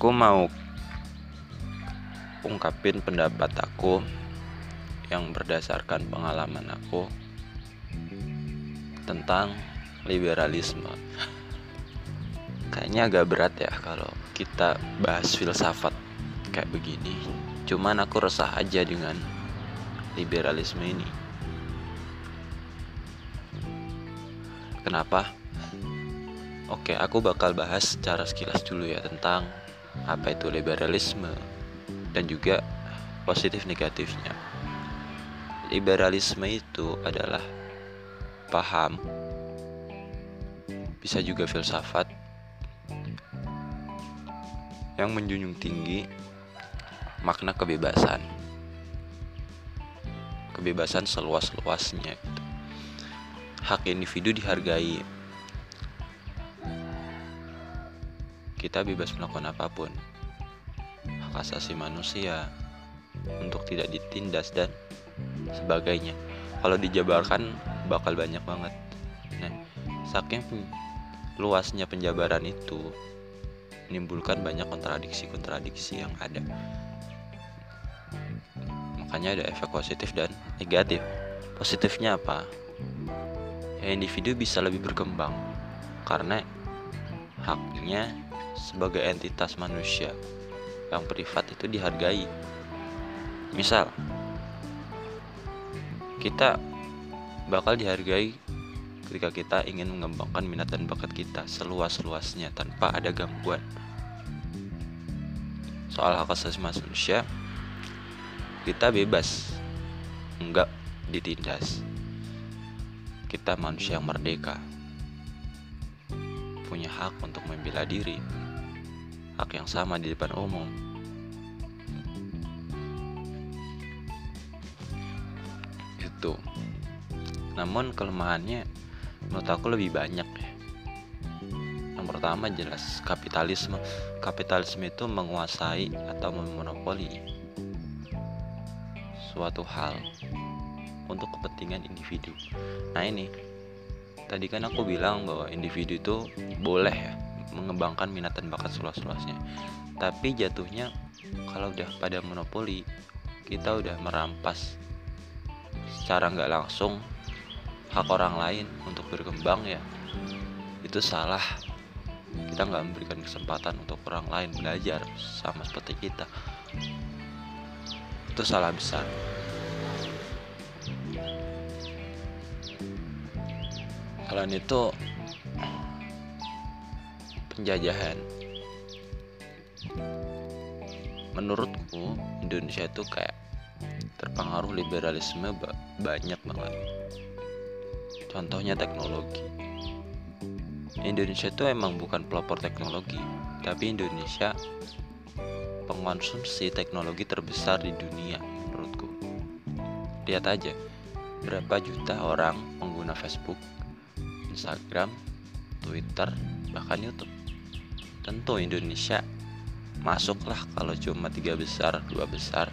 aku mau ungkapin pendapat aku yang berdasarkan pengalaman aku tentang liberalisme. Kayaknya agak berat ya kalau kita bahas filsafat kayak begini. Cuman aku resah aja dengan liberalisme ini. Kenapa? Oke, aku bakal bahas secara sekilas dulu ya tentang apa itu liberalisme dan juga positif negatifnya. Liberalisme itu adalah paham bisa juga filsafat yang menjunjung tinggi makna kebebasan. Kebebasan seluas-luasnya gitu. Hak individu dihargai kita bebas melakukan apa pun. Hak asasi manusia untuk tidak ditindas dan sebagainya. Kalau dijabarkan bakal banyak banget. Nah saking luasnya penjabaran itu menimbulkan banyak kontradiksi-kontradiksi yang ada. Makanya ada efek positif dan negatif. Positifnya apa? Ya individu bisa lebih berkembang. Karena haknya sebagai entitas manusia yang privat itu dihargai. Misal, kita bakal dihargai ketika kita ingin mengembangkan minat dan bakat kita seluas-luasnya tanpa ada gangguan. Soal hak asasi manusia, kita bebas, enggak ditindas. Kita manusia yang merdeka, punya hak untuk membela diri, hak yang sama di depan umum. Itu. Namun kelemahannya menurut aku lebih banyak ya. Yang pertama jelas kapitalisme. Kapitalisme itu menguasai atau memonopoli suatu hal untuk kepentingan individu. Nah ini tadi kan aku bilang bahwa individu itu boleh ya mengembangkan minat dan bakat seluas-luasnya. Tapi jatuhnya kalau udah pada monopoli kita udah merampas secara nggak langsung hak orang lain untuk berkembang ya itu salah. Kita nggak memberikan kesempatan untuk orang lain belajar sama seperti kita. Itu salah besar kalian itu penjajahan. Menurutku Indonesia itu kayak terpengaruh liberalisme banyak banget. Contohnya teknologi. Indonesia itu emang bukan pelopor teknologi tapi Indonesia pengonsumsi teknologi terbesar di dunia menurutku. Lihat aja berapa juta orang pengguna Facebook Instagram Twitter bahkan YouTube. Tentu Indonesia masuklah kalau cuma tiga besar dua besar.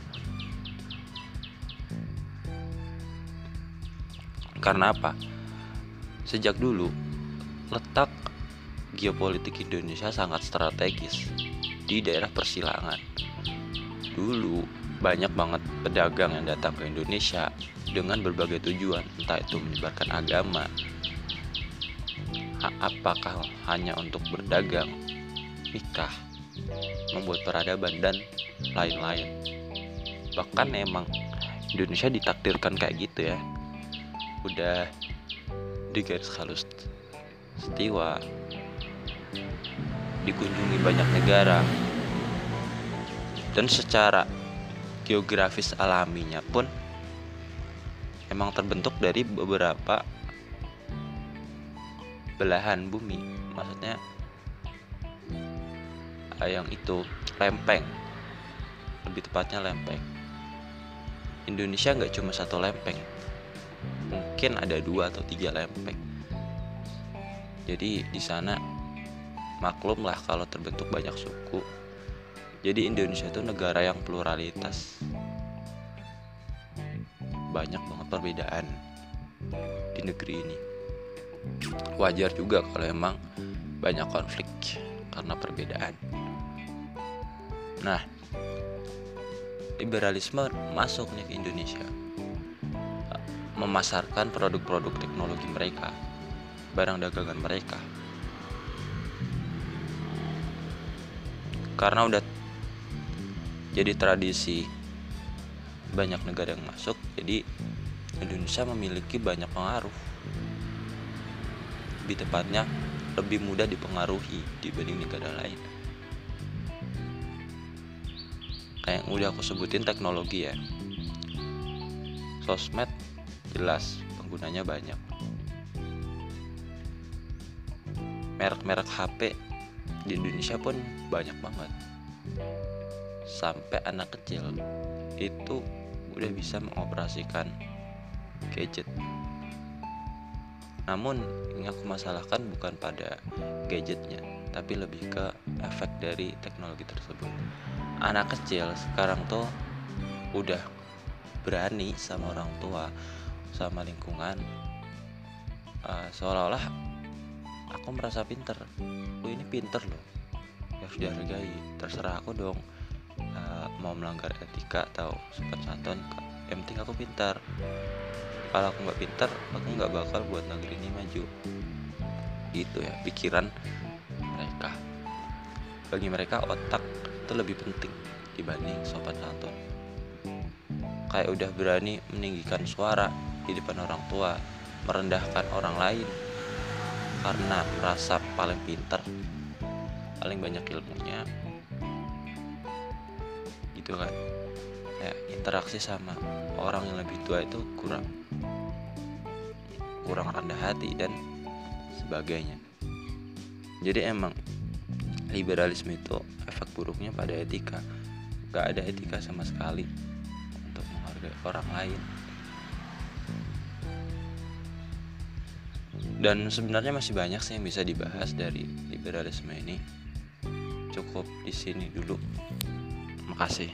Karena apa? Sejak dulu letak geopolitik Indonesia sangat strategis di daerah persilangan. Dulu banyak banget pedagang yang datang ke Indonesia dengan berbagai tujuan entah itu menyebarkan agama apakah hanya untuk berdagang nikah, membuat peradaban dan lain-lain. Bahkan emang Indonesia ditakdirkan kayak gitu ya. Udah di garis halus setiwa dikunjungi banyak negara dan secara geografis alaminya pun emang terbentuk dari beberapa belahan bumi. Maksudnya yang itu lempeng. Lebih tepatnya lempeng. Indonesia nggak cuma satu lempeng. Mungkin ada dua atau tiga lempeng. Jadi di sana maklum lah kalau terbentuk banyak suku. Jadi Indonesia itu negara yang pluralitas. Banyak banget perbedaan di negeri ini wajar juga kalau emang banyak konflik karena perbedaan. Nah liberalisme masuk nih ke Indonesia. Memasarkan produk-produk teknologi mereka barang dagangan mereka. Karena udah jadi tradisi banyak negara yang masuk jadi Indonesia memiliki banyak pengaruh lebih tepatnya lebih mudah dipengaruhi dibanding negara lain. Kayak yang udah aku sebutin teknologi ya. Sosmed jelas penggunanya banyak. Merek-merek HP di Indonesia pun banyak banget. Sampai anak kecil itu udah bisa mengoperasikan gadget namun yang aku masalahkan bukan pada gadgetnya tapi lebih ke efek dari teknologi tersebut. Anak kecil sekarang tuh udah berani sama orang tua sama lingkungan. Uh, seolah-olah aku merasa pinter. Oh ini pinter loh. Ya harus dihargai. Terserah aku dong. Uh, mau melanggar etika atau sopan santun yang penting aku pintar kalau aku nggak pintar aku nggak bakal buat negeri ini maju. Gitu ya pikiran mereka. Bagi mereka otak itu lebih penting dibanding sopan santun. Kayak udah berani meninggikan suara di depan orang tua merendahkan orang lain karena merasa paling pintar paling banyak ilmunya. Gitu kan. Ya interaksi sama orang yang lebih tua itu kurang kurang rendah hati dan sebagainya. Jadi emang liberalisme itu efek buruknya pada etika. Gak ada etika sama sekali untuk menghargai orang lain. Dan sebenarnya masih banyak sih yang bisa dibahas dari liberalisme ini. Cukup di sini dulu. Makasih